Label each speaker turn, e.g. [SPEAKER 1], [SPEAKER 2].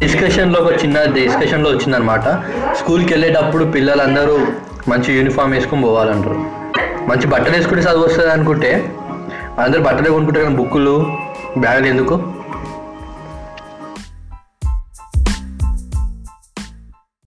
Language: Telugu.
[SPEAKER 1] డిస్కషన్లో ఒక చిన్న డిస్కషన్లో వచ్చిందనమాట స్కూల్కి వెళ్ళేటప్పుడు పిల్లలందరూ మంచి యూనిఫామ్ వేసుకొని పోవాలంటారు. మంచి బట్టలు వేసుకుంటే చదువు వస్తుంది అనుకుంటే అందరూ బట్టలే కొనుక్కుంటారు కానీ బుక్కులు బ్యాగులు ఎందుకు?